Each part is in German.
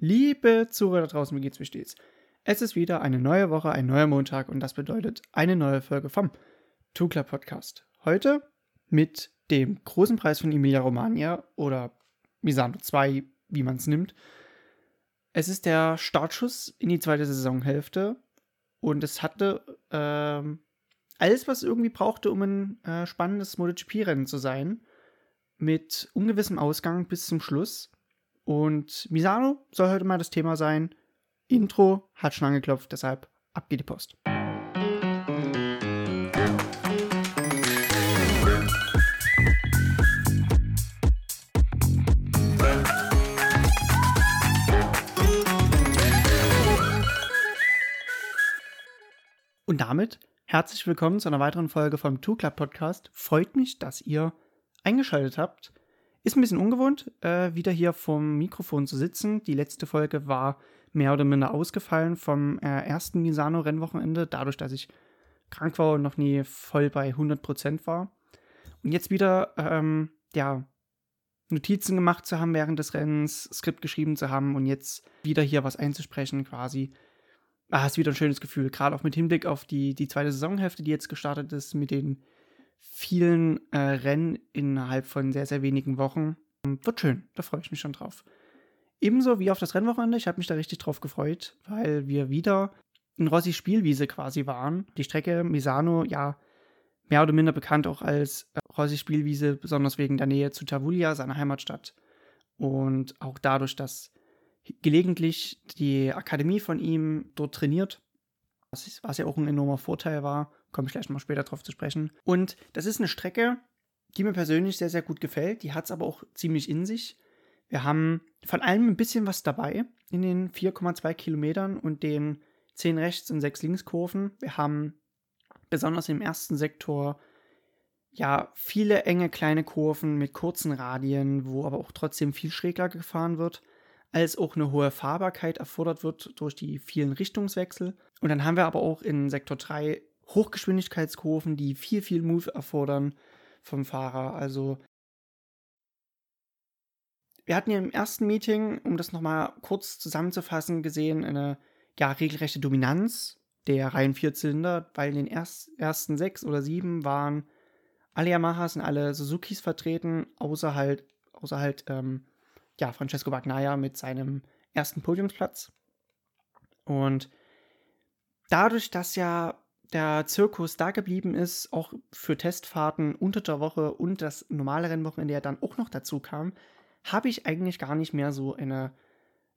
Liebe Zuhörer da draußen, wie geht's, wie steht's? Es ist wieder eine neue Woche, ein neuer Montag und das bedeutet eine neue Folge vom Tukla Podcast. Heute mit dem großen Preis von Emilia Romagna oder Misano 2, wie man es nimmt. Es ist der Startschuss in die zweite Saisonhälfte und es hatte ähm, alles, was irgendwie brauchte, um ein äh, spannendes MotoGP-Rennen zu sein, mit ungewissem Ausgang bis zum Schluss. Und Misano soll heute mal das Thema sein. Intro hat schon angeklopft, deshalb ab geht die Post. Und damit herzlich willkommen zu einer weiteren Folge vom Two Club Podcast. Freut mich, dass ihr eingeschaltet habt. Ist ein bisschen ungewohnt, äh, wieder hier vom Mikrofon zu sitzen. Die letzte Folge war mehr oder minder ausgefallen vom äh, ersten Misano-Rennwochenende, dadurch, dass ich krank war und noch nie voll bei 100% war. Und jetzt wieder, ähm, ja, Notizen gemacht zu haben während des Rennens, Skript geschrieben zu haben und jetzt wieder hier was einzusprechen quasi. Ah, ist wieder ein schönes Gefühl, gerade auch mit Hinblick auf die, die zweite Saisonhälfte, die jetzt gestartet ist, mit den vielen äh, Rennen innerhalb von sehr, sehr wenigen Wochen. Wird schön, da freue ich mich schon drauf. Ebenso wie auf das Rennwochenende, ich habe mich da richtig drauf gefreut, weil wir wieder in Rossi Spielwiese quasi waren. Die Strecke Misano, ja, mehr oder minder bekannt auch als äh, Rossi Spielwiese, besonders wegen der Nähe zu Tavulia, seiner Heimatstadt. Und auch dadurch, dass gelegentlich die Akademie von ihm dort trainiert, was, was ja auch ein enormer Vorteil war. Komme ich gleich mal später drauf zu sprechen. Und das ist eine Strecke, die mir persönlich sehr, sehr gut gefällt. Die hat es aber auch ziemlich in sich. Wir haben von allem ein bisschen was dabei in den 4,2 Kilometern und den 10 Rechts- und 6 Linkskurven. Wir haben besonders im ersten Sektor ja viele enge kleine Kurven mit kurzen Radien, wo aber auch trotzdem viel Schräglage gefahren wird, als auch eine hohe Fahrbarkeit erfordert wird durch die vielen Richtungswechsel. Und dann haben wir aber auch in Sektor 3 Hochgeschwindigkeitskurven, die viel, viel Move erfordern vom Fahrer. Also wir hatten ja im ersten Meeting, um das nochmal kurz zusammenzufassen, gesehen, eine ja, regelrechte Dominanz der Reihen Vierzylinder, weil in den erst, ersten sechs oder sieben waren alle Yamahas und alle Suzukis vertreten, außer halt, außer halt ähm, ja, Francesco Bagnaia mit seinem ersten Podiumsplatz. Und dadurch, dass ja der Zirkus da geblieben ist, auch für Testfahrten unter der Woche und das normale Rennwochenende ja dann auch noch dazu kam, habe ich eigentlich gar nicht mehr so eine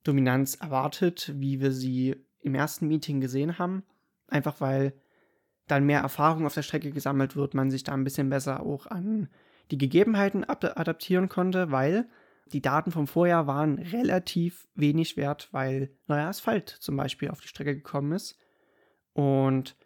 Dominanz erwartet, wie wir sie im ersten Meeting gesehen haben. Einfach weil dann mehr Erfahrung auf der Strecke gesammelt wird, man sich da ein bisschen besser auch an die Gegebenheiten adaptieren konnte, weil die Daten vom Vorjahr waren relativ wenig wert, weil neuer Asphalt zum Beispiel auf die Strecke gekommen ist. Und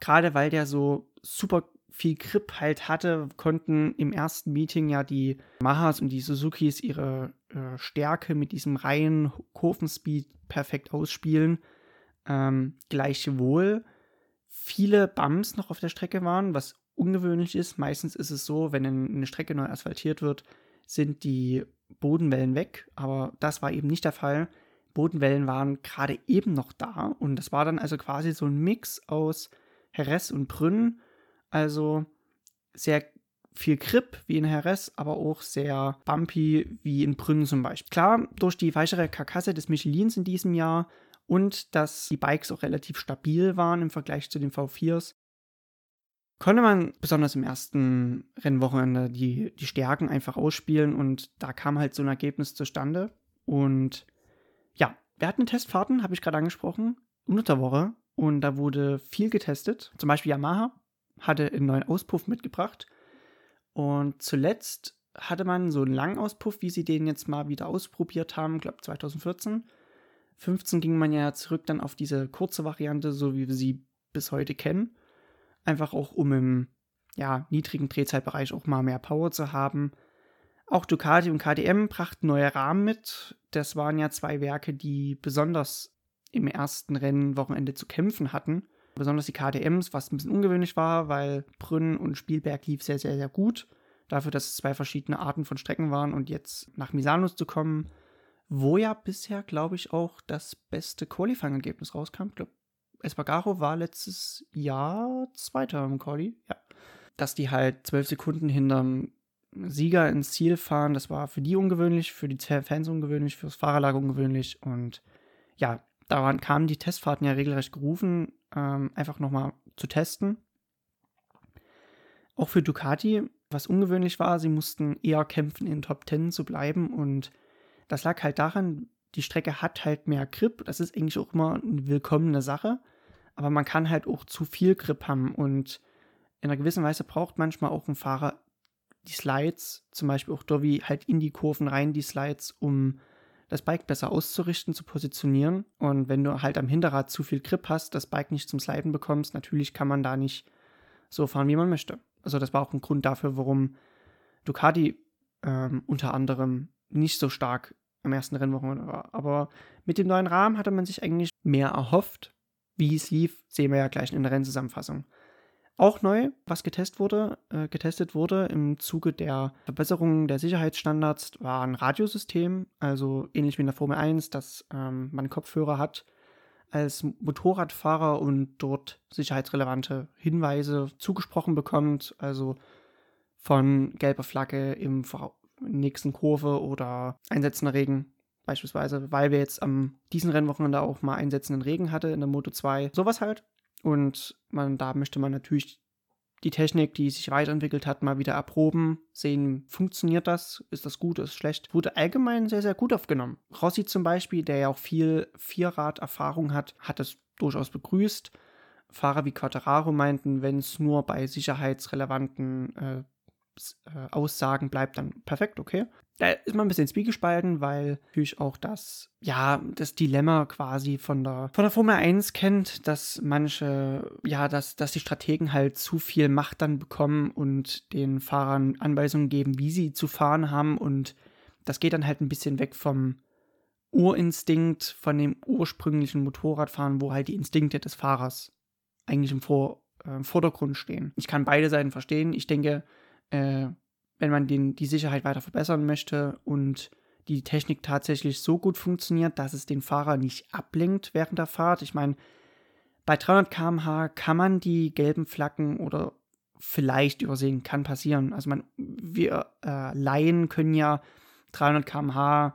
gerade weil der so super viel Grip halt hatte, konnten im ersten Meeting ja die Mahas und die Suzukis ihre äh, Stärke mit diesem reinen Kurvenspeed perfekt ausspielen. Ähm, gleichwohl viele Bumps noch auf der Strecke waren, was ungewöhnlich ist. Meistens ist es so, wenn eine Strecke neu asphaltiert wird, sind die Bodenwellen weg, aber das war eben nicht der Fall. Bodenwellen waren gerade eben noch da und das war dann also quasi so ein Mix aus Heres und Brünn. Also sehr viel Grip wie in Heres, aber auch sehr bumpy wie in Brünn zum Beispiel. Klar, durch die weichere Karkasse des Michelins in diesem Jahr und dass die Bikes auch relativ stabil waren im Vergleich zu den V4s, konnte man besonders im ersten Rennwochenende die, die Stärken einfach ausspielen und da kam halt so ein Ergebnis zustande. Und ja, wir hatten Testfahrten, habe ich gerade angesprochen, unter der Woche und da wurde viel getestet. Zum Beispiel Yamaha hatte einen neuen Auspuff mitgebracht. Und zuletzt hatte man so einen langen Auspuff, wie sie den jetzt mal wieder ausprobiert haben, glaube 2014. 15 ging man ja zurück dann auf diese kurze Variante, so wie wir sie bis heute kennen. Einfach auch, um im ja, niedrigen Drehzeitbereich auch mal mehr Power zu haben. Auch Ducati und KTM brachten neue Rahmen mit. Das waren ja zwei Werke, die besonders im ersten Rennwochenende zu kämpfen hatten. Besonders die KTMs, was ein bisschen ungewöhnlich war, weil Brünn und Spielberg lief sehr, sehr, sehr gut. Dafür, dass es zwei verschiedene Arten von Strecken waren und jetzt nach Misanus zu kommen, wo ja bisher, glaube ich, auch das beste Qualifying-Ergebnis rauskam. Ich glaube, Espargaro war letztes Jahr Zweiter im Quali, ja. Dass die halt zwölf Sekunden hinterm Sieger ins Ziel fahren, das war für die ungewöhnlich, für die Fans ungewöhnlich, für das Fahrerlager ungewöhnlich und ja, daran kamen die Testfahrten ja regelrecht gerufen, ähm, einfach nochmal zu testen. Auch für Ducati, was ungewöhnlich war, sie mussten eher kämpfen, in den Top 10 zu bleiben. Und das lag halt daran, die Strecke hat halt mehr Grip, das ist eigentlich auch immer eine willkommene Sache, aber man kann halt auch zu viel Grip haben. Und in einer gewissen Weise braucht manchmal auch ein Fahrer die Slides, zum Beispiel auch Dovi halt in die Kurven rein, die Slides, um das Bike besser auszurichten, zu positionieren. Und wenn du halt am Hinterrad zu viel Grip hast, das Bike nicht zum Sliden bekommst, natürlich kann man da nicht so fahren, wie man möchte. Also das war auch ein Grund dafür, warum Ducati ähm, unter anderem nicht so stark am ersten Rennwochenende war. Aber mit dem neuen Rahmen hatte man sich eigentlich mehr erhofft. Wie es lief, sehen wir ja gleich in der Rennzusammenfassung. Auch neu, was getestet wurde, äh, getestet wurde im Zuge der Verbesserung der Sicherheitsstandards, war ein Radiosystem, also ähnlich wie in der Formel 1, dass ähm, man Kopfhörer hat als Motorradfahrer und dort sicherheitsrelevante Hinweise zugesprochen bekommt, also von gelber Flagge im nächsten Kurve oder einsetzender Regen beispielsweise, weil wir jetzt am diesen Rennwochenende auch mal einsetzenden Regen hatte in der Moto 2. Sowas halt. Und man, da möchte man natürlich die Technik, die sich weiterentwickelt hat, mal wieder erproben, sehen, funktioniert das, ist das gut, ist das schlecht. Wurde allgemein sehr, sehr gut aufgenommen. Rossi zum Beispiel, der ja auch viel Vierrad-Erfahrung hat, hat es durchaus begrüßt. Fahrer wie Quattararo meinten, wenn es nur bei sicherheitsrelevanten äh, äh, Aussagen bleibt, dann perfekt, okay. Da ist man ein bisschen zwiegespalten, weil natürlich auch das, ja, das Dilemma quasi von der, von der Formel 1 kennt, dass manche, ja, dass, dass die Strategen halt zu viel Macht dann bekommen und den Fahrern Anweisungen geben, wie sie zu fahren haben und das geht dann halt ein bisschen weg vom Urinstinkt, von dem ursprünglichen Motorradfahren, wo halt die Instinkte des Fahrers eigentlich im Vor, äh, Vordergrund stehen. Ich kann beide Seiten verstehen. Ich denke, äh, wenn man den, die Sicherheit weiter verbessern möchte und die Technik tatsächlich so gut funktioniert, dass es den Fahrer nicht ablenkt während der Fahrt. Ich meine, bei 300 km/h kann man die gelben Flaggen oder vielleicht übersehen, kann passieren. Also man, wir äh, Laien können ja 300 km/h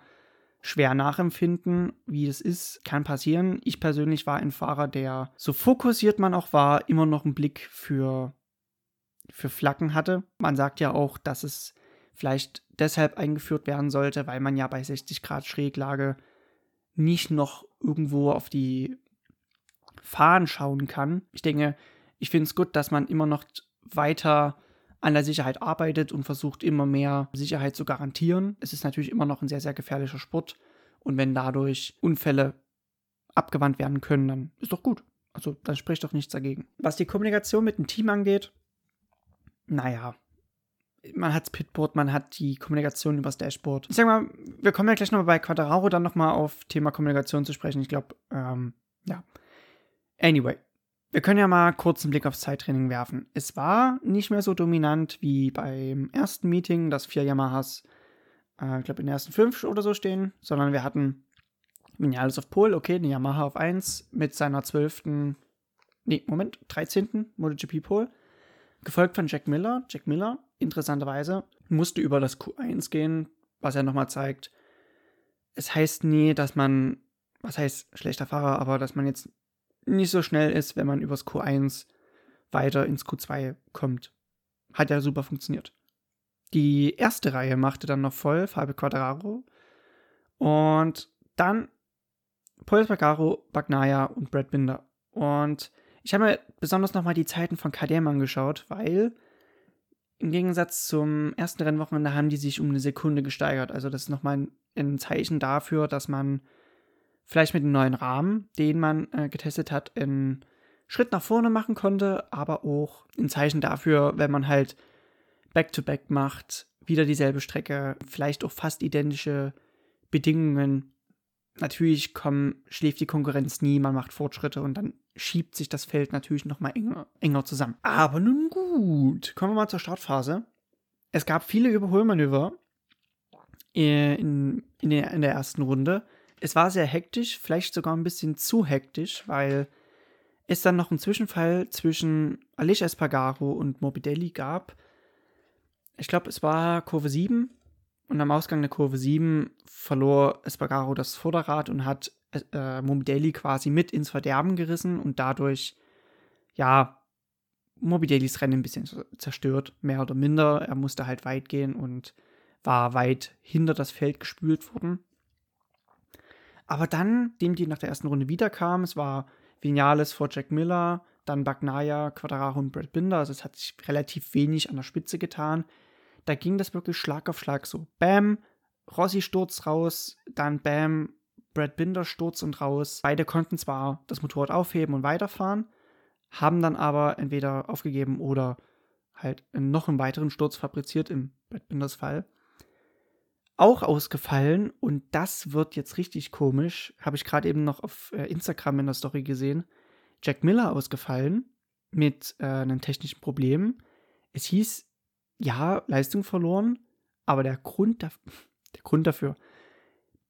schwer nachempfinden, wie es ist, kann passieren. Ich persönlich war ein Fahrer, der so fokussiert man auch war, immer noch einen Blick für für Flaggen hatte. Man sagt ja auch, dass es vielleicht deshalb eingeführt werden sollte, weil man ja bei 60 Grad Schräglage nicht noch irgendwo auf die Fahnen schauen kann. Ich denke, ich finde es gut, dass man immer noch weiter an der Sicherheit arbeitet und versucht immer mehr Sicherheit zu garantieren. Es ist natürlich immer noch ein sehr, sehr gefährlicher Sport und wenn dadurch Unfälle abgewandt werden können, dann ist doch gut. Also dann spricht doch nichts dagegen. Was die Kommunikation mit dem Team angeht, naja, man hat das Pitboard, man hat die Kommunikation übers Dashboard. Ich sag mal, wir kommen ja gleich nochmal bei Quadraro dann nochmal auf Thema Kommunikation zu sprechen. Ich glaube, ähm, ja. Anyway, wir können ja mal kurz einen Blick aufs Zeittraining werfen. Es war nicht mehr so dominant wie beim ersten Meeting, dass vier Yamahas, äh, ich glaube, in den ersten fünf oder so stehen, sondern wir hatten Vinales auf Pole, okay, eine Yamaha auf 1 mit seiner zwölften, nee, Moment, 13. MotoGP Pole gefolgt von Jack Miller. Jack Miller, interessanterweise, musste über das Q1 gehen, was er nochmal zeigt. Es heißt nie, dass man, was heißt schlechter Fahrer, aber dass man jetzt nicht so schnell ist, wenn man übers Q1 weiter ins Q2 kommt. Hat ja super funktioniert. Die erste Reihe machte dann noch voll Fabio Quadraro. Und dann Paul Bagaro, Bagnaia und Brad Binder. Und ich habe mir besonders nochmal die Zeiten von KDM angeschaut, weil im Gegensatz zum ersten Rennwochenende haben die sich um eine Sekunde gesteigert. Also das ist nochmal ein, Zeichen dafür, dass man vielleicht mit dem neuen Rahmen, den man äh, getestet hat, einen Schritt nach vorne machen konnte, aber auch ein Zeichen dafür, wenn man halt Back-to-Back -back macht, wieder dieselbe Strecke, vielleicht auch fast identische Bedingungen. Natürlich kommen, schläft die Konkurrenz nie, man macht Fortschritte und dann schiebt sich das Feld natürlich noch mal enger, enger zusammen. Aber nun gut, kommen wir mal zur Startphase. Es gab viele Überholmanöver. in, in, der, in der ersten Runde. Es war sehr hektisch, vielleicht sogar ein bisschen zu hektisch, weil es dann noch einen Zwischenfall zwischen Alicia Espargaro und Morbidelli gab. Ich glaube, es war Kurve 7 und am Ausgang der Kurve 7 verlor Espargaro das Vorderrad und hat äh, Morbidelli quasi mit ins Verderben gerissen und dadurch, ja, Morbidellis Rennen ein bisschen zerstört, mehr oder minder. Er musste halt weit gehen und war weit hinter das Feld gespült worden. Aber dann, dem die nach der ersten Runde wiederkam, es war Vinales vor Jack Miller, dann Bagnaya, Quadraro und Brad Binder, also es hat sich relativ wenig an der Spitze getan. Da ging das wirklich Schlag auf Schlag so. Bam, Rossi stürzt raus, dann Bam, Brad Binder stürzt und raus. Beide konnten zwar das Motorrad aufheben und weiterfahren, haben dann aber entweder aufgegeben oder halt noch einen weiteren Sturz fabriziert, im Brad Binders Fall. Auch ausgefallen, und das wird jetzt richtig komisch, habe ich gerade eben noch auf äh, Instagram in der Story gesehen. Jack Miller ausgefallen mit äh, einem technischen Problem. Es hieß, ja, Leistung verloren, aber der Grund, der Grund dafür,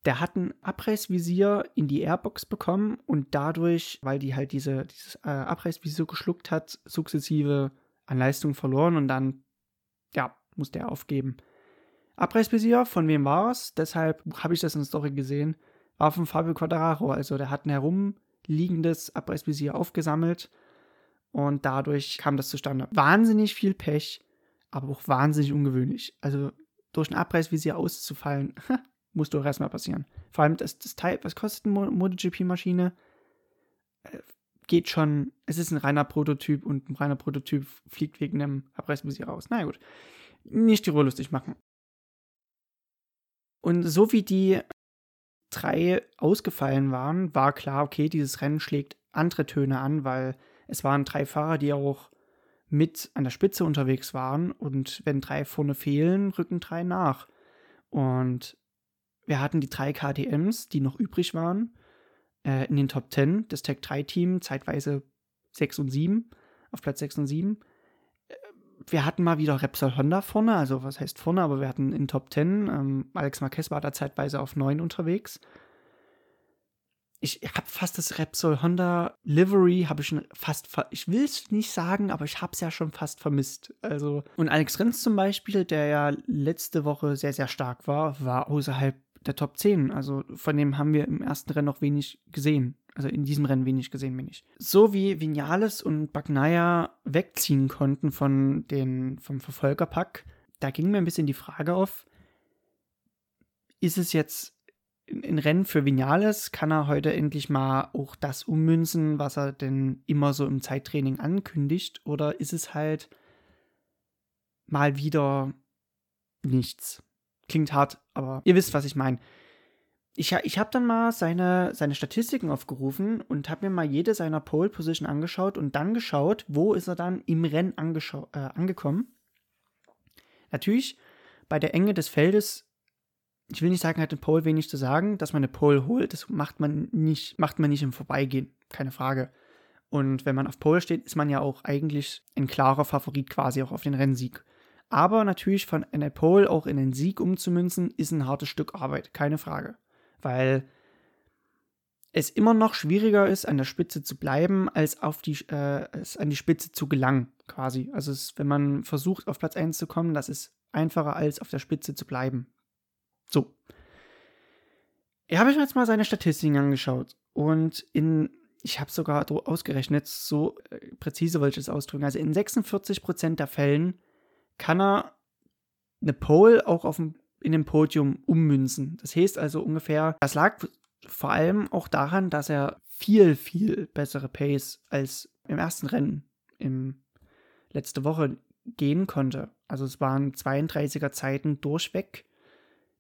der hat ein Abreißvisier in die Airbox bekommen und dadurch, weil die halt diese, dieses äh, Abreißvisier geschluckt hat, sukzessive an Leistung verloren und dann, ja, musste er aufgeben. Abreißvisier, von wem war es? Deshalb habe ich das in der Story gesehen. War von Fabio Quadraro. Also der hat ein herumliegendes Abreißvisier aufgesammelt und dadurch kam das zustande. Wahnsinnig viel Pech, aber auch wahnsinnig ungewöhnlich. Also durch ein Abreißvisier auszufallen, muss doch erstmal passieren. Vor allem das, das Teil, was kostet eine MotoGP-Maschine? Äh, geht schon, es ist ein reiner Prototyp und ein reiner Prototyp fliegt wegen einem Abreißvisier raus. Na gut, nicht die Ruhe lustig machen. Und so wie die drei ausgefallen waren, war klar, okay, dieses Rennen schlägt andere Töne an, weil es waren drei Fahrer, die auch mit an der Spitze unterwegs waren. Und wenn drei vorne fehlen, rücken drei nach. Und wir hatten die drei KTMs, die noch übrig waren, äh, in den Top 10. Das Tech 3 Team, zeitweise 6 und 7, auf Platz 6 und 7 wir hatten mal wieder Repsol Honda vorne, also was heißt vorne, aber wir hatten in Top 10. Ähm, Alex Marquez war da zeitweise auf 9 unterwegs. Ich habe fast das Repsol Honda Livery, habe ich schon fast, ich will es nicht sagen, aber ich habe es ja schon fast vermisst. Also, und Alex Rins zum Beispiel, der ja letzte Woche sehr, sehr stark war, war außerhalb der Top 10. Also von dem haben wir im ersten Rennen noch wenig gesehen. Also in diesem Rennen wenig gesehen bin ich. So wie Vinales und Bagnaia wegziehen konnten von den, vom Verfolgerpack, da ging mir ein bisschen die Frage auf, ist es jetzt ein Rennen für Vinales? Kann er heute endlich mal auch das ummünzen, was er denn immer so im Zeittraining ankündigt? Oder ist es halt mal wieder nichts? Klingt hart, aber ihr wisst, was ich meine ich, ich habe dann mal seine, seine Statistiken aufgerufen und habe mir mal jede seiner Pole Position angeschaut und dann geschaut, wo ist er dann im Rennen äh, angekommen. Natürlich, bei der Enge des Feldes, ich will nicht sagen, hat ein Pole wenig zu sagen, dass man eine Pole holt, das macht man nicht, macht man nicht im Vorbeigehen, keine Frage. Und wenn man auf Pole steht, ist man ja auch eigentlich ein klarer Favorit quasi auch auf den Rennsieg. Aber natürlich von einer Pole auch in den Sieg umzumünzen, ist ein hartes Stück Arbeit, keine Frage weil es immer noch schwieriger ist, an der Spitze zu bleiben, als auf die, äh, als an die Spitze zu gelangen, quasi. Also es, wenn man versucht, auf Platz 1 zu kommen, das ist einfacher, als auf der Spitze zu bleiben. So. Ich habe mir jetzt mal seine Statistiken angeschaut und in, ich habe sogar ausgerechnet, so äh, präzise wollte ich es ausdrücken, also in 46% der Fällen kann er eine Pole auch auf dem in dem Podium ummünzen. Das heißt also ungefähr, das lag vor allem auch daran, dass er viel, viel bessere Pace als im ersten Rennen im letzte Woche gehen konnte. Also es waren 32er Zeiten durchweg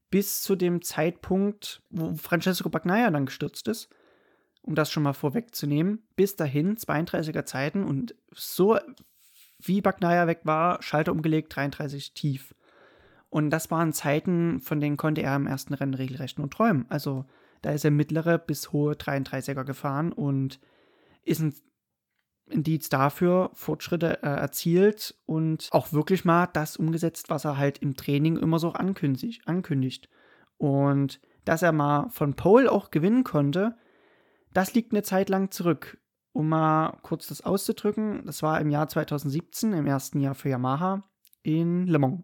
bis zu dem Zeitpunkt, wo Francesco Bagnaia dann gestürzt ist, um das schon mal vorwegzunehmen. Bis dahin 32er Zeiten und so wie Bagnaia weg war, Schalter umgelegt, 33 tief. Und das waren Zeiten, von denen konnte er im ersten Rennen regelrecht nur träumen. Also da ist er mittlere bis hohe 33er gefahren und ist ein Indiz dafür Fortschritte äh, erzielt und auch wirklich mal das umgesetzt, was er halt im Training immer so ankündigt. ankündigt. Und dass er mal von Pole auch gewinnen konnte, das liegt eine Zeit lang zurück. Um mal kurz das auszudrücken, das war im Jahr 2017, im ersten Jahr für Yamaha, in Le Mans.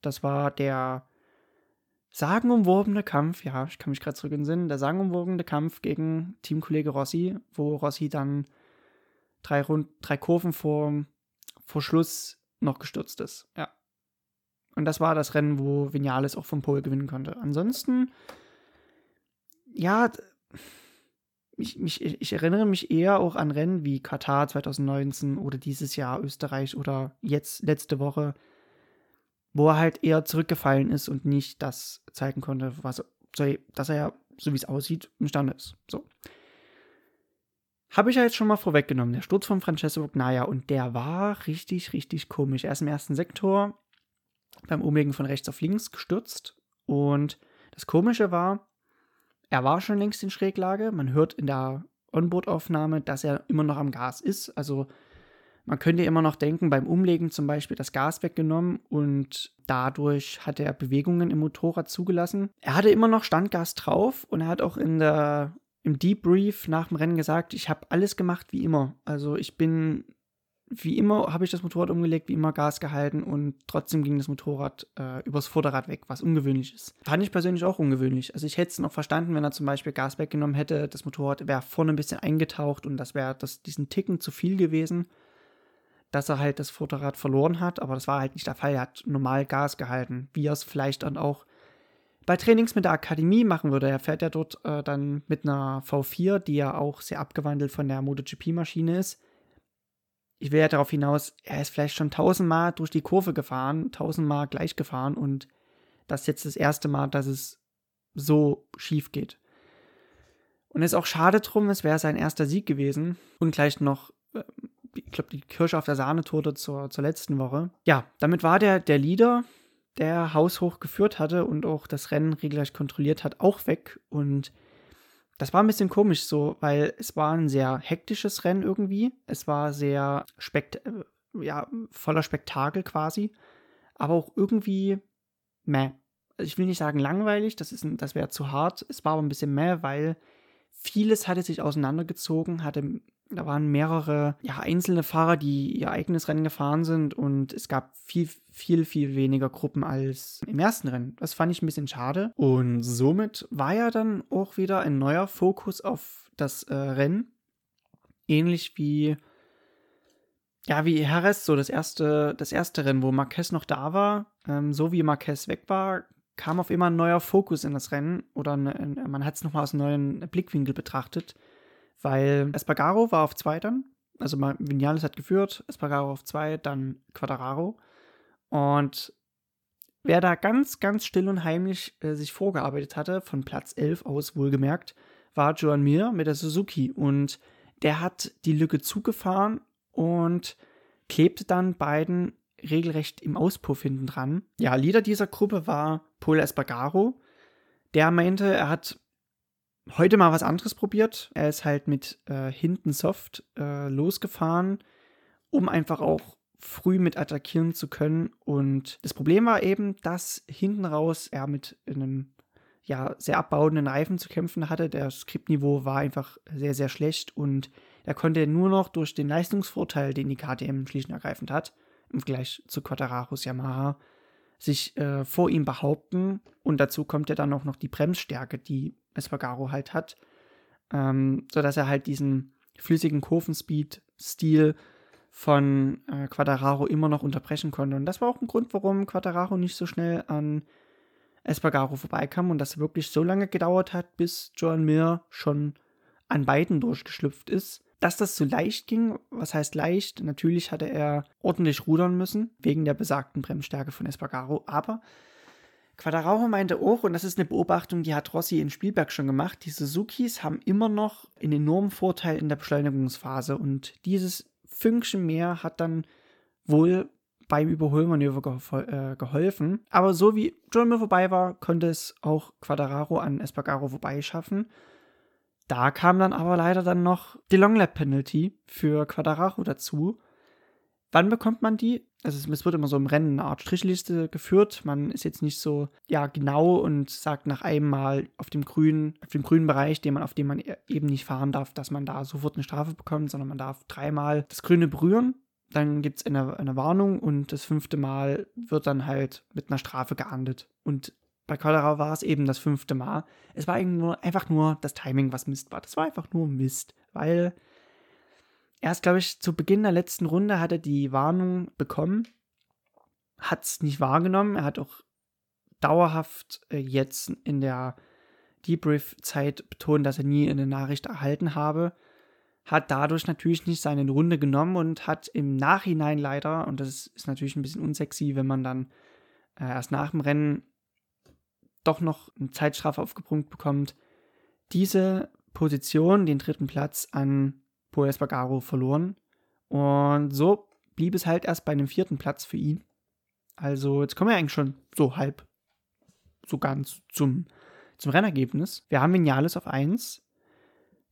Das war der sagenumwobene Kampf, ja, ich kann mich gerade zurück in den Sinn, der sagenumwobene Kampf gegen Teamkollege Rossi, wo Rossi dann drei, Rund drei Kurven vor, vor Schluss noch gestürzt ist. Ja. Und das war das Rennen, wo Vinales auch vom Pole gewinnen konnte. Ansonsten, ja, ich, mich, ich erinnere mich eher auch an Rennen wie Katar 2019 oder dieses Jahr Österreich oder jetzt letzte Woche, wo er halt eher zurückgefallen ist und nicht das zeigen konnte, was, dass er ja, so wie es aussieht, imstande ist. So. Habe ich ja jetzt schon mal vorweggenommen. Der Sturz von Francesco Gnaia und der war richtig, richtig komisch. Er ist im ersten Sektor beim Umlegen von rechts auf links gestürzt und das Komische war, er war schon längst in Schräglage. Man hört in der Onboard-Aufnahme, dass er immer noch am Gas ist. Also man könnte immer noch denken, beim Umlegen zum Beispiel das Gas weggenommen und dadurch hat er Bewegungen im Motorrad zugelassen. Er hatte immer noch Standgas drauf und er hat auch in der im Debrief nach dem Rennen gesagt, ich habe alles gemacht wie immer. Also ich bin wie immer habe ich das Motorrad umgelegt, wie immer Gas gehalten und trotzdem ging das Motorrad äh, übers Vorderrad weg, was ungewöhnlich ist. Fand ich persönlich auch ungewöhnlich. Also ich hätte es noch verstanden, wenn er zum Beispiel Gas weggenommen hätte, das Motorrad wäre vorne ein bisschen eingetaucht und das wäre diesen Ticken zu viel gewesen, dass er halt das Vorderrad verloren hat, aber das war halt nicht der Fall. Er hat normal Gas gehalten, wie er es vielleicht dann auch bei Trainings mit der Akademie machen würde. Er fährt ja dort äh, dann mit einer V4, die ja auch sehr abgewandelt von der MotoGP-Maschine ist. Ich will ja darauf hinaus, er ist vielleicht schon tausendmal durch die Kurve gefahren, tausendmal gleich gefahren und das ist jetzt das erste Mal, dass es so schief geht. Und es ist auch schade drum, es wäre sein erster Sieg gewesen und gleich noch, äh, ich glaube, die Kirsche auf der Sahnetorte zur, zur letzten Woche. Ja, damit war der, der Leader der haushoch geführt hatte und auch das Rennen regelrecht kontrolliert hat, auch weg. Und das war ein bisschen komisch so, weil es war ein sehr hektisches Rennen irgendwie. Es war sehr spekt äh, ja, voller Spektakel quasi, aber auch irgendwie meh. Also ich will nicht sagen langweilig, das, das wäre zu hart. Es war aber ein bisschen meh, weil vieles hatte sich auseinandergezogen, hatte da waren mehrere ja, einzelne Fahrer, die ihr eigenes Rennen gefahren sind und es gab viel, viel, viel weniger Gruppen als im ersten Rennen. Das fand ich ein bisschen schade. Und somit war ja dann auch wieder ein neuer Fokus auf das äh, Rennen. Ähnlich wie, ja, wie Harris, so das erste, das erste Rennen, wo Marquez noch da war. Ähm, so wie Marquez weg war, kam auf immer ein neuer Fokus in das Rennen oder eine, man hat es nochmal aus einem neuen Blickwinkel betrachtet. Weil Espargaro war auf zwei dann. Also Vinales hat geführt, Espargaro auf zwei, dann Quadraro. Und wer da ganz, ganz still und heimlich äh, sich vorgearbeitet hatte, von Platz 11 aus wohlgemerkt, war Joan Mir mit der Suzuki. Und der hat die Lücke zugefahren und klebte dann beiden regelrecht im Auspuff hinten dran. Ja, Leader dieser Gruppe war Paul Espargaro. Der meinte, er hat heute mal was anderes probiert. Er ist halt mit äh, hinten soft äh, losgefahren, um einfach auch früh mit attackieren zu können. Und das Problem war eben, dass hinten raus er mit einem ja, sehr abbauenden Reifen zu kämpfen hatte. Das Skriptniveau war einfach sehr, sehr schlecht und er konnte nur noch durch den Leistungsvorteil, den die KTM und ergreifend hat, im Vergleich zu Quattararos Yamaha, sich äh, vor ihm behaupten. Und dazu kommt ja dann auch noch die Bremsstärke, die Espargaro halt hat, ähm, sodass er halt diesen flüssigen Kurvenspeed-Stil von äh, Quadraro immer noch unterbrechen konnte. Und das war auch ein Grund, warum Quadraro nicht so schnell an Espargaro vorbeikam und das wirklich so lange gedauert hat, bis Joan Mir schon an beiden durchgeschlüpft ist. Dass das so leicht ging, was heißt leicht? Natürlich hatte er ordentlich rudern müssen, wegen der besagten Bremsstärke von Espargaro, aber Quadraro meinte auch, und das ist eine Beobachtung, die hat Rossi in Spielberg schon gemacht, die Suzukis haben immer noch einen enormen Vorteil in der Beschleunigungsphase und dieses Fünkchen mehr hat dann wohl beim Überholmanöver äh, geholfen. Aber so wie John Mir vorbei war, konnte es auch Quadraro an Espargaro vorbeischaffen. Da kam dann aber leider dann noch die Long Lap Penalty für Quadraro dazu, Wann bekommt man die? Also es wird immer so im Rennen eine Art Strichliste geführt. Man ist jetzt nicht so ja genau und sagt nach einem Mal auf dem grünen, auf dem grünen Bereich, den man, auf dem man e-, eben nicht fahren darf, dass man da sofort eine Strafe bekommt, sondern man darf dreimal das Grüne berühren. Dann gibt es eine, eine Warnung und das fünfte Mal wird dann halt mit einer Strafe geahndet. Und bei Cholera war es eben das fünfte Mal. Es war einfach nur das Timing, was Mist war. Das war einfach nur Mist, weil erst, glaube ich, zu Beginn der letzten Runde hat er die Warnung bekommen, hat es nicht wahrgenommen. Er hat auch dauerhaft äh, jetzt in der Debrief-Zeit betont, dass er nie eine Nachricht erhalten habe. Hat dadurch natürlich nicht seine Runde genommen und hat im Nachhinein leider, und das ist natürlich ein bisschen unsexy, wenn man dann äh, erst nach dem Rennen doch noch eine Zeitstrafe aufgebrummt bekommt, diese Position, den dritten Platz an Paul Espargaro verloren. Und so blieb es halt erst bei einem vierten Platz für ihn. Also jetzt kommen wir eigentlich schon so halb, so ganz zum, zum Rennergebnis. Wir haben Vinales auf 1,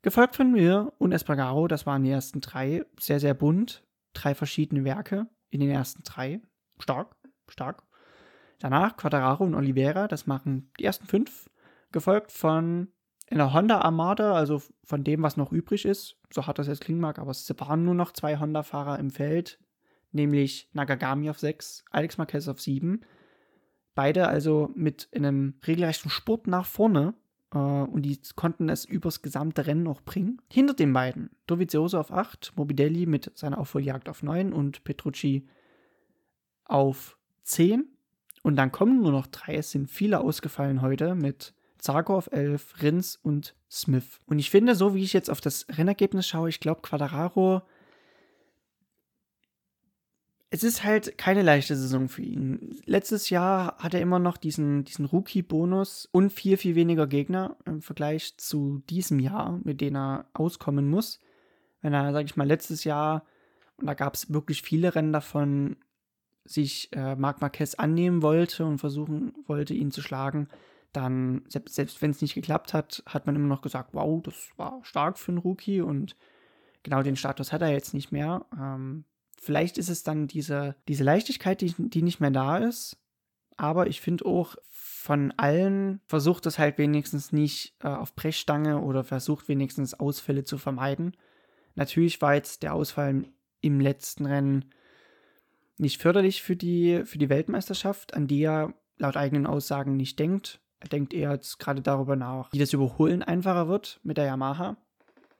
gefolgt von mir und Espargaro, das waren die ersten drei, sehr, sehr bunt. Drei verschiedene Werke in den ersten drei. Stark, stark. Danach Quadraro und Oliveira, das machen die ersten fünf, gefolgt von einer Honda Armada, also von dem, was noch übrig ist, so hart das jetzt klingen mag, aber es waren nur noch zwei Honda-Fahrer im Feld, nämlich Nagagami auf 6, Alex Marquez auf 7. Beide also mit einem regelrechten Spurt nach vorne äh, und die konnten es übers gesamte Rennen noch bringen. Hinter den beiden Dovizioso auf 8, Morbidelli mit seiner Aufholjagd auf 9 und Petrucci auf 10. Und dann kommen nur noch drei. Es sind viele ausgefallen heute mit Zarko auf 11, Rins und Smith. Und ich finde, so wie ich jetzt auf das Rennergebnis schaue, ich glaube, Quadraro. Es ist halt keine leichte Saison für ihn. Letztes Jahr hat er immer noch diesen, diesen Rookie-Bonus und viel, viel weniger Gegner im Vergleich zu diesem Jahr, mit denen er auskommen muss. Wenn er, sag ich mal, letztes Jahr, und da gab es wirklich viele Rennen davon, sich äh, Marc Marquez annehmen wollte und versuchen wollte, ihn zu schlagen, dann, selbst, selbst wenn es nicht geklappt hat, hat man immer noch gesagt, wow, das war stark für einen Rookie und genau den Status hat er jetzt nicht mehr. Ähm, vielleicht ist es dann diese, diese Leichtigkeit, die, die nicht mehr da ist, aber ich finde auch, von allen versucht es halt wenigstens nicht äh, auf Brechstange oder versucht wenigstens Ausfälle zu vermeiden. Natürlich war jetzt der Ausfall im letzten Rennen nicht förderlich für die, für die Weltmeisterschaft, an die er laut eigenen Aussagen nicht denkt. Denkt eher jetzt gerade darüber nach, wie das Überholen einfacher wird mit der Yamaha.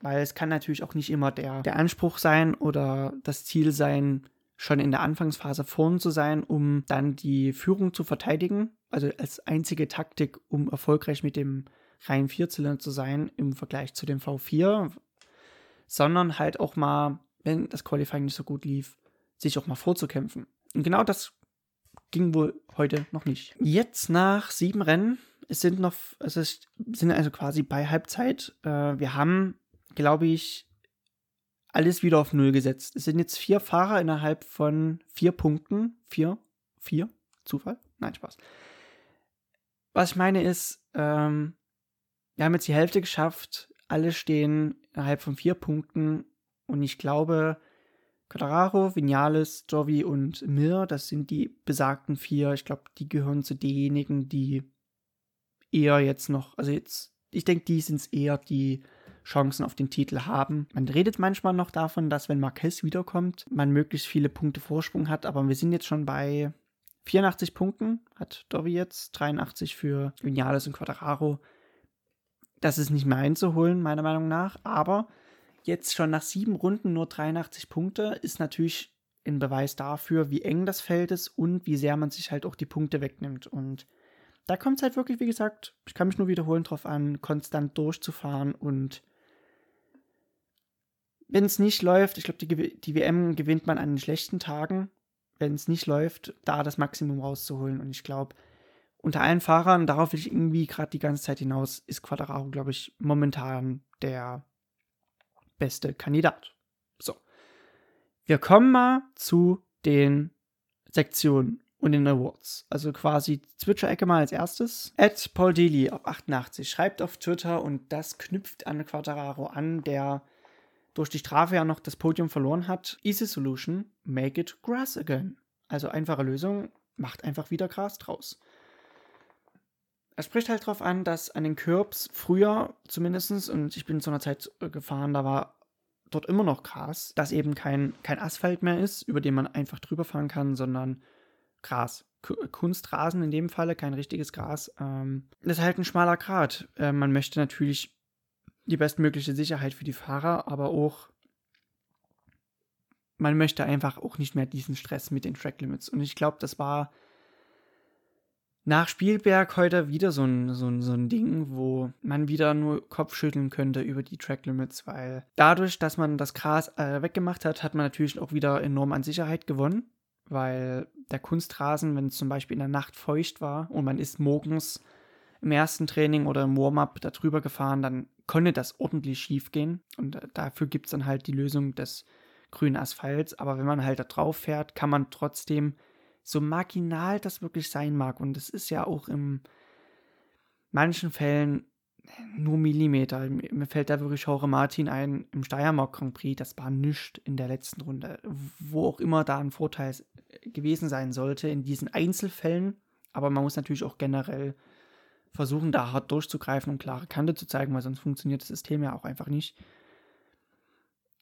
Weil es kann natürlich auch nicht immer der, der Anspruch sein oder das Ziel sein, schon in der Anfangsphase vorn zu sein, um dann die Führung zu verteidigen. Also als einzige Taktik, um erfolgreich mit dem reinen Vierzylinder zu sein im Vergleich zu dem V4. Sondern halt auch mal, wenn das Qualifying nicht so gut lief, sich auch mal vorzukämpfen. Und genau das ging wohl heute noch nicht. Jetzt nach sieben Rennen, es sind noch, es ist, sind also quasi bei Halbzeit. Äh, wir haben, glaube ich, alles wieder auf Null gesetzt. Es sind jetzt vier Fahrer innerhalb von vier Punkten. Vier? Vier? Zufall? Nein, Spaß. Was ich meine ist, ähm, wir haben jetzt die Hälfte geschafft. Alle stehen innerhalb von vier Punkten. Und ich glaube, Quadraro, Vinales, Jovi und Mir, das sind die besagten vier. Ich glaube, die gehören zu denjenigen, die eher jetzt noch, also jetzt, ich denke, die sind es eher, die Chancen auf den Titel haben. Man redet manchmal noch davon, dass wenn Marquez wiederkommt, man möglichst viele Punkte Vorsprung hat, aber wir sind jetzt schon bei 84 Punkten, hat Dovi jetzt, 83 für Vinales und Quadraro. Das ist nicht mehr einzuholen, meiner Meinung nach, aber jetzt schon nach sieben Runden nur 83 Punkte ist natürlich ein Beweis dafür, wie eng das Feld ist und wie sehr man sich halt auch die Punkte wegnimmt. Und da kommt es halt wirklich, wie gesagt, ich kann mich nur wiederholen drauf an, konstant durchzufahren und wenn es nicht läuft, ich glaube, die, die WM gewinnt man an den schlechten Tagen. Wenn es nicht läuft, da das Maximum rauszuholen. Und ich glaube, unter allen Fahrern, darauf will ich irgendwie gerade die ganze Zeit hinaus, ist Quadraro, glaube ich, momentan der beste Kandidat. So. Wir kommen mal zu den Sektionen und den Awards. Also quasi Zwitscher-Ecke mal als erstes. Ed Paul Daly auf 88 schreibt auf Twitter und das knüpft an Quadraro an, der durch die Strafe ja noch das Podium verloren hat. Easy Solution, make it grass again. Also einfache Lösung, macht einfach wieder Gras draus. Er spricht halt darauf an, dass an den Curbs früher zumindest, und ich bin zu einer Zeit gefahren, da war dort immer noch Gras, dass eben kein, kein Asphalt mehr ist, über den man einfach drüber fahren kann, sondern Gras. Kunstrasen in dem Falle, kein richtiges Gras. Ähm, das ist halt ein schmaler Grat. Äh, man möchte natürlich die bestmögliche Sicherheit für die Fahrer, aber auch man möchte einfach auch nicht mehr diesen Stress mit den Track Limits. Und ich glaube, das war nach Spielberg heute wieder so ein, so, ein, so ein Ding, wo man wieder nur Kopfschütteln könnte über die Track Limits, weil dadurch, dass man das Gras äh, weggemacht hat, hat man natürlich auch wieder enorm an Sicherheit gewonnen, weil der Kunstrasen, wenn es zum Beispiel in der Nacht feucht war und man ist morgens im ersten Training oder im Warm-up darüber gefahren, dann konnte das ordentlich schief gehen. Und äh, dafür gibt es dann halt die Lösung des grünen Asphalts, aber wenn man halt da drauf fährt, kann man trotzdem so marginal das wirklich sein mag. Und es ist ja auch in manchen Fällen nur Millimeter. Mir fällt da wirklich Jorge Martin ein im Steiermark Grand Prix. Das war nichts in der letzten Runde. Wo auch immer da ein Vorteil gewesen sein sollte in diesen Einzelfällen. Aber man muss natürlich auch generell versuchen, da hart durchzugreifen und klare Kante zu zeigen, weil sonst funktioniert das System ja auch einfach nicht.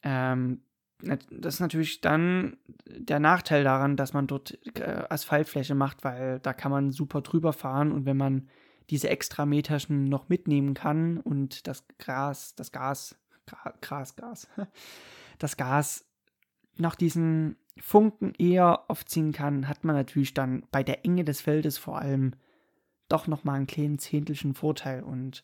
Ähm, das ist natürlich dann der Nachteil daran, dass man dort äh, Asphaltfläche macht, weil da kann man super drüber fahren und wenn man diese extra Meterchen noch mitnehmen kann und das Gras, das Gas, Gras, Gas, das Gas noch diesen Funken eher aufziehen kann, hat man natürlich dann bei der Enge des Feldes vor allem doch nochmal einen kleinen zehntelchen Vorteil und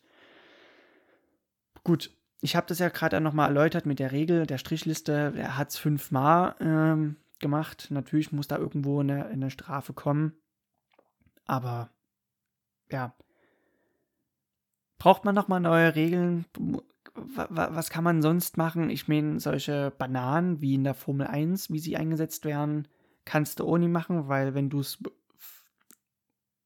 gut, ich habe das ja gerade nochmal erläutert mit der Regel der Strichliste. Er hat es fünfmal ähm, gemacht. Natürlich muss da irgendwo eine, eine Strafe kommen. Aber ja, braucht man nochmal neue Regeln? Was kann man sonst machen? Ich meine, solche Bananen wie in der Formel 1, wie sie eingesetzt werden, kannst du nicht machen, weil wenn du es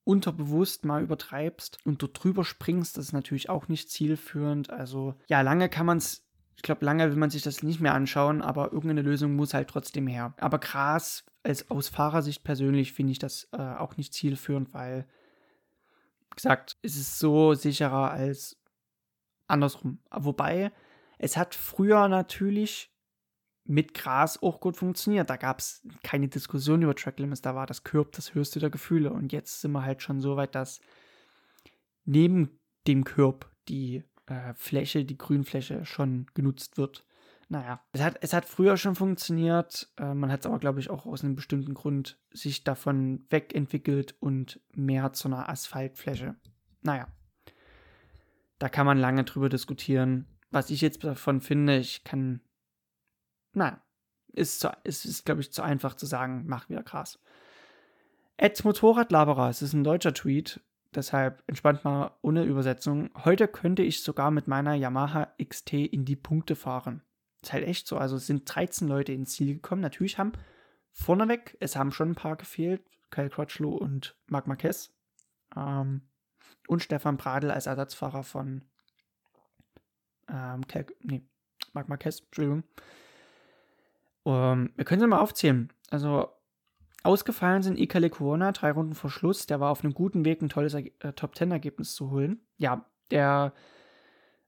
unterbewusst mal übertreibst und du drüber springst, das ist natürlich auch nicht zielführend. Also ja, lange kann man es, ich glaube, lange will man sich das nicht mehr anschauen, aber irgendeine Lösung muss halt trotzdem her. Aber Gras, als aus Fahrersicht persönlich, finde ich das äh, auch nicht zielführend, weil, gesagt, es ist so sicherer als andersrum. Wobei, es hat früher natürlich mit Gras auch gut funktioniert. Da gab es keine Diskussion über Track Limits, da war das Curb das höchste der Gefühle. Und jetzt sind wir halt schon so weit, dass neben dem Curb die äh, Fläche, die Grünfläche schon genutzt wird. Naja, es hat, es hat früher schon funktioniert, äh, man hat es aber, glaube ich, auch aus einem bestimmten Grund sich davon wegentwickelt und mehr zu einer Asphaltfläche. Naja, da kann man lange drüber diskutieren. Was ich jetzt davon finde, ich kann Nein, ist, zu, ist, ist glaube ich, zu einfach zu sagen, mach wieder Gras. Ed Motorradlaberer, es ist ein deutscher Tweet, deshalb entspannt mal ohne Übersetzung. Heute könnte ich sogar mit meiner Yamaha XT in die Punkte fahren. Ist halt echt so. Also es sind 13 Leute ins Ziel gekommen. Natürlich haben vorneweg, es haben schon ein paar gefehlt. Kyle Crutchlow und Marc Marquez. Ähm, und Stefan Pradl als Ersatzfahrer von ähm, Kel nee, Marc Marquez, Entschuldigung. Um, ähm, wir können sie mal aufzählen. Also ausgefallen sind Ika Lekuona, drei Runden vor Schluss. Der war auf einem guten Weg, ein tolles äh, Top-10-Ergebnis zu holen. Ja, der,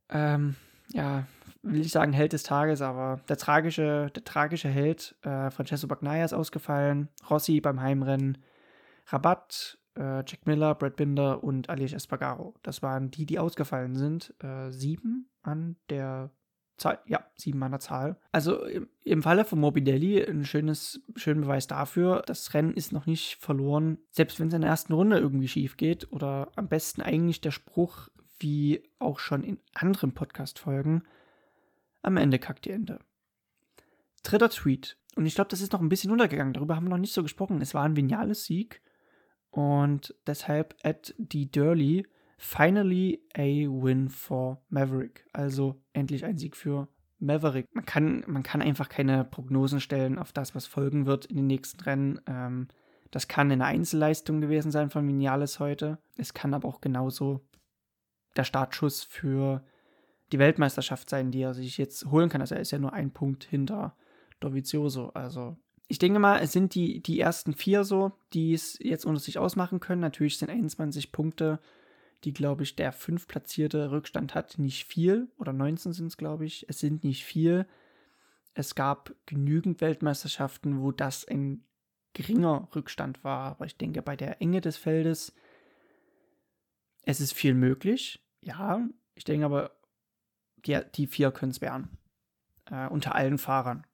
ähm, ja, will ich sagen, Held des Tages, aber der tragische, der tragische Held, äh, Francesco Bagnaia ist ausgefallen, Rossi beim Heimrennen, Rabatt, äh, Jack Miller, Brad Binder und Aleix Espargaro. Das waren die, die ausgefallen sind. Äh, sieben an der Zahl, ja, sieben an der Zahl. Also im, im Falle von Morbidelli ein schönes, schöner Beweis dafür, das Rennen ist noch nicht verloren, selbst wenn es in der ersten Runde irgendwie schief geht. Oder am besten eigentlich der Spruch, wie auch schon in anderen Podcast-Folgen, am Ende kackt die Ende. Dritter Tweet. Und ich glaube, das ist noch ein bisschen untergegangen. Darüber haben wir noch nicht so gesprochen. Es war ein Vignales Sieg. Und deshalb at die Durley Finally a win for Maverick. Also endlich ein Sieg für Maverick. Man kann, man kann einfach keine Prognosen stellen auf das, was folgen wird in den nächsten Rennen. Ähm, das kann eine Einzelleistung gewesen sein von Vinales heute. Es kann aber auch genauso der Startschuss für die Weltmeisterschaft sein, die er sich jetzt holen kann. Also er ist ja nur ein Punkt hinter Dovizioso. Also ich denke mal, es sind die, die ersten vier so, die es jetzt unter sich ausmachen können. Natürlich sind 21 Punkte, die, glaube ich, der fünf platzierte Rückstand hat, nicht viel. Oder 19 sind es, glaube ich. Es sind nicht viel. Es gab genügend Weltmeisterschaften, wo das ein geringer Rückstand war. Aber ich denke, bei der Enge des Feldes, es ist viel möglich. Ja, ich denke aber, die, die vier können es werden. Äh, unter allen Fahrern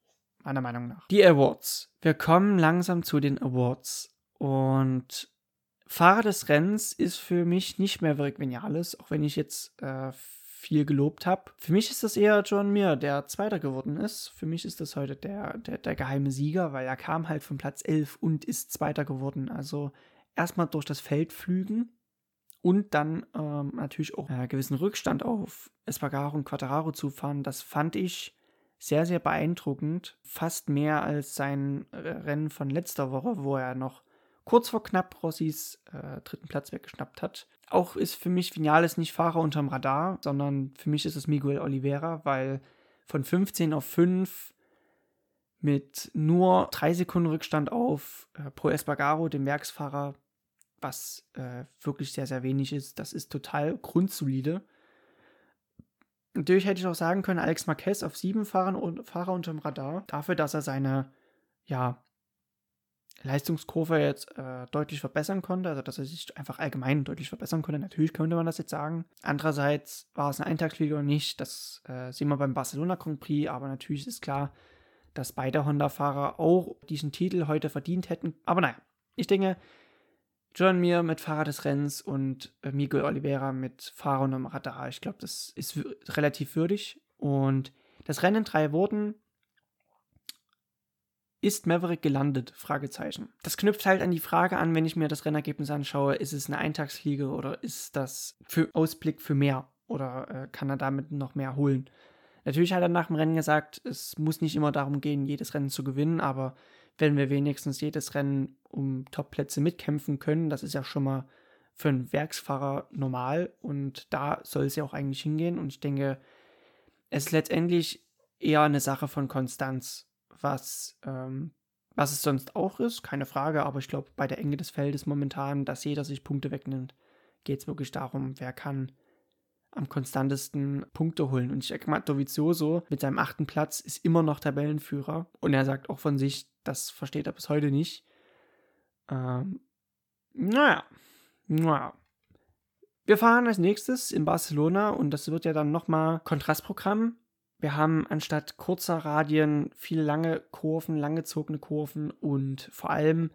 meiner Meinung nach. Die Awards. Wir kommen langsam zu den Awards. Und Fahrer des Rennens ist für mich nicht mehr Vic Vinales, auch wenn ich jetzt äh, viel gelobt habe. Für mich ist das eher John Mir, der Zweiter geworden ist. Für mich ist das heute der, der, der geheime Sieger, weil er kam halt von Platz 11 und ist Zweiter geworden. Also erstmal durch das Feld flügen und dann ähm, natürlich auch einen äh, gewissen Rückstand auf Espargaro und Quattararo zu fahren. Das fand ich sehr, sehr beeindruckend. Fast mehr als sein äh, Rennen von letzter Woche, wo er noch kurz vor knapp Rossis äh, dritten Platz weggeschnappt hat. Auch ist für mich Vinales nicht Fahrer unterm Radar, sondern für mich ist es Miguel Oliveira, weil von 15 auf 5 mit nur drei Sekunden Rückstand auf äh, Pro Espargaro, dem Werksfahrer, was äh, wirklich sehr, sehr wenig ist. Das ist total grundsolide. Natürlich hätte ich auch sagen können, Alex Marquez auf sieben Fahrern und Fahrer unterm Radar, dafür, dass er seine ja, Leistungskurve jetzt äh, deutlich verbessern konnte, also dass er sich einfach allgemein deutlich verbessern konnte. Natürlich könnte man das jetzt sagen. Andererseits war es eine Eintagsfliege oder nicht, das äh, sehen wir beim Barcelona Grand Prix, aber natürlich ist klar, dass beide Honda-Fahrer auch diesen Titel heute verdient hätten. Aber naja, ich denke, John Mir mit Fahrer des Rennens und äh, Miguel Oliveira mit Fahrer und Radar. Ich glaube, das ist relativ würdig. Und das Rennen drei Worten ist Maverick gelandet? Fragezeichen. Das knüpft halt an die Frage an, wenn ich mir das Rennergebnis anschaue, ist es eine Eintagsfliege oder ist das für Ausblick für mehr oder äh, kann er damit noch mehr holen? Natürlich hat er nach dem Rennen gesagt, es muss nicht immer darum gehen, jedes Rennen zu gewinnen, aber wenn wir wenigstens jedes Rennen um Topplätze mitkämpfen können, das ist ja schon mal für einen Werksfahrer normal und da soll es ja auch eigentlich hingehen und ich denke, es ist letztendlich eher eine Sache von Konstanz, was, ähm, was es sonst auch ist, keine Frage, aber ich glaube, bei der Enge des Feldes momentan, dass jeder sich Punkte wegnimmt, geht es wirklich darum, wer kann am konstantesten Punkte holen. Und ich denke mal, Dovizioso mit seinem achten Platz ist immer noch Tabellenführer. Und er sagt auch von sich, das versteht er bis heute nicht. Ähm, naja, naja. Wir fahren als nächstes in Barcelona und das wird ja dann nochmal Kontrastprogramm. Wir haben anstatt kurzer Radien viele lange Kurven, langgezogene Kurven und vor allem,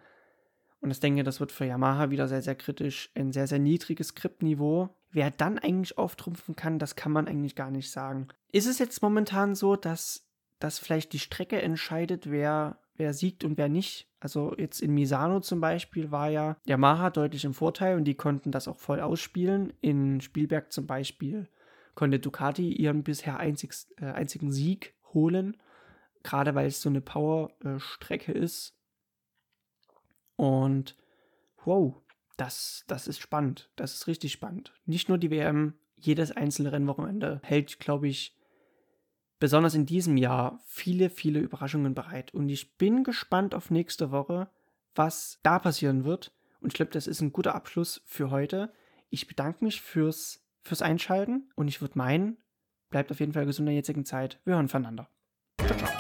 und ich denke, das wird für Yamaha wieder sehr, sehr kritisch, ein sehr, sehr niedriges Skriptniveau. Wer dann eigentlich auftrumpfen kann, das kann man eigentlich gar nicht sagen. Ist es jetzt momentan so, dass, dass vielleicht die Strecke entscheidet, wer, wer siegt und wer nicht? Also jetzt in Misano zum Beispiel war ja Yamaha deutlich im Vorteil und die konnten das auch voll ausspielen. In Spielberg zum Beispiel konnte Ducati ihren bisher einzig, äh, einzigen Sieg holen, gerade weil es so eine Power-Strecke ist. Und wow, das, das ist spannend. Das ist richtig spannend. Nicht nur die WM, jedes einzelne Rennwochenende hält, glaube ich, besonders in diesem Jahr viele, viele Überraschungen bereit. Und ich bin gespannt auf nächste Woche, was da passieren wird. Und ich glaube, das ist ein guter Abschluss für heute. Ich bedanke mich fürs, fürs Einschalten und ich würde meinen, bleibt auf jeden Fall gesund in der jetzigen Zeit. Wir hören voneinander. Ciao, ciao.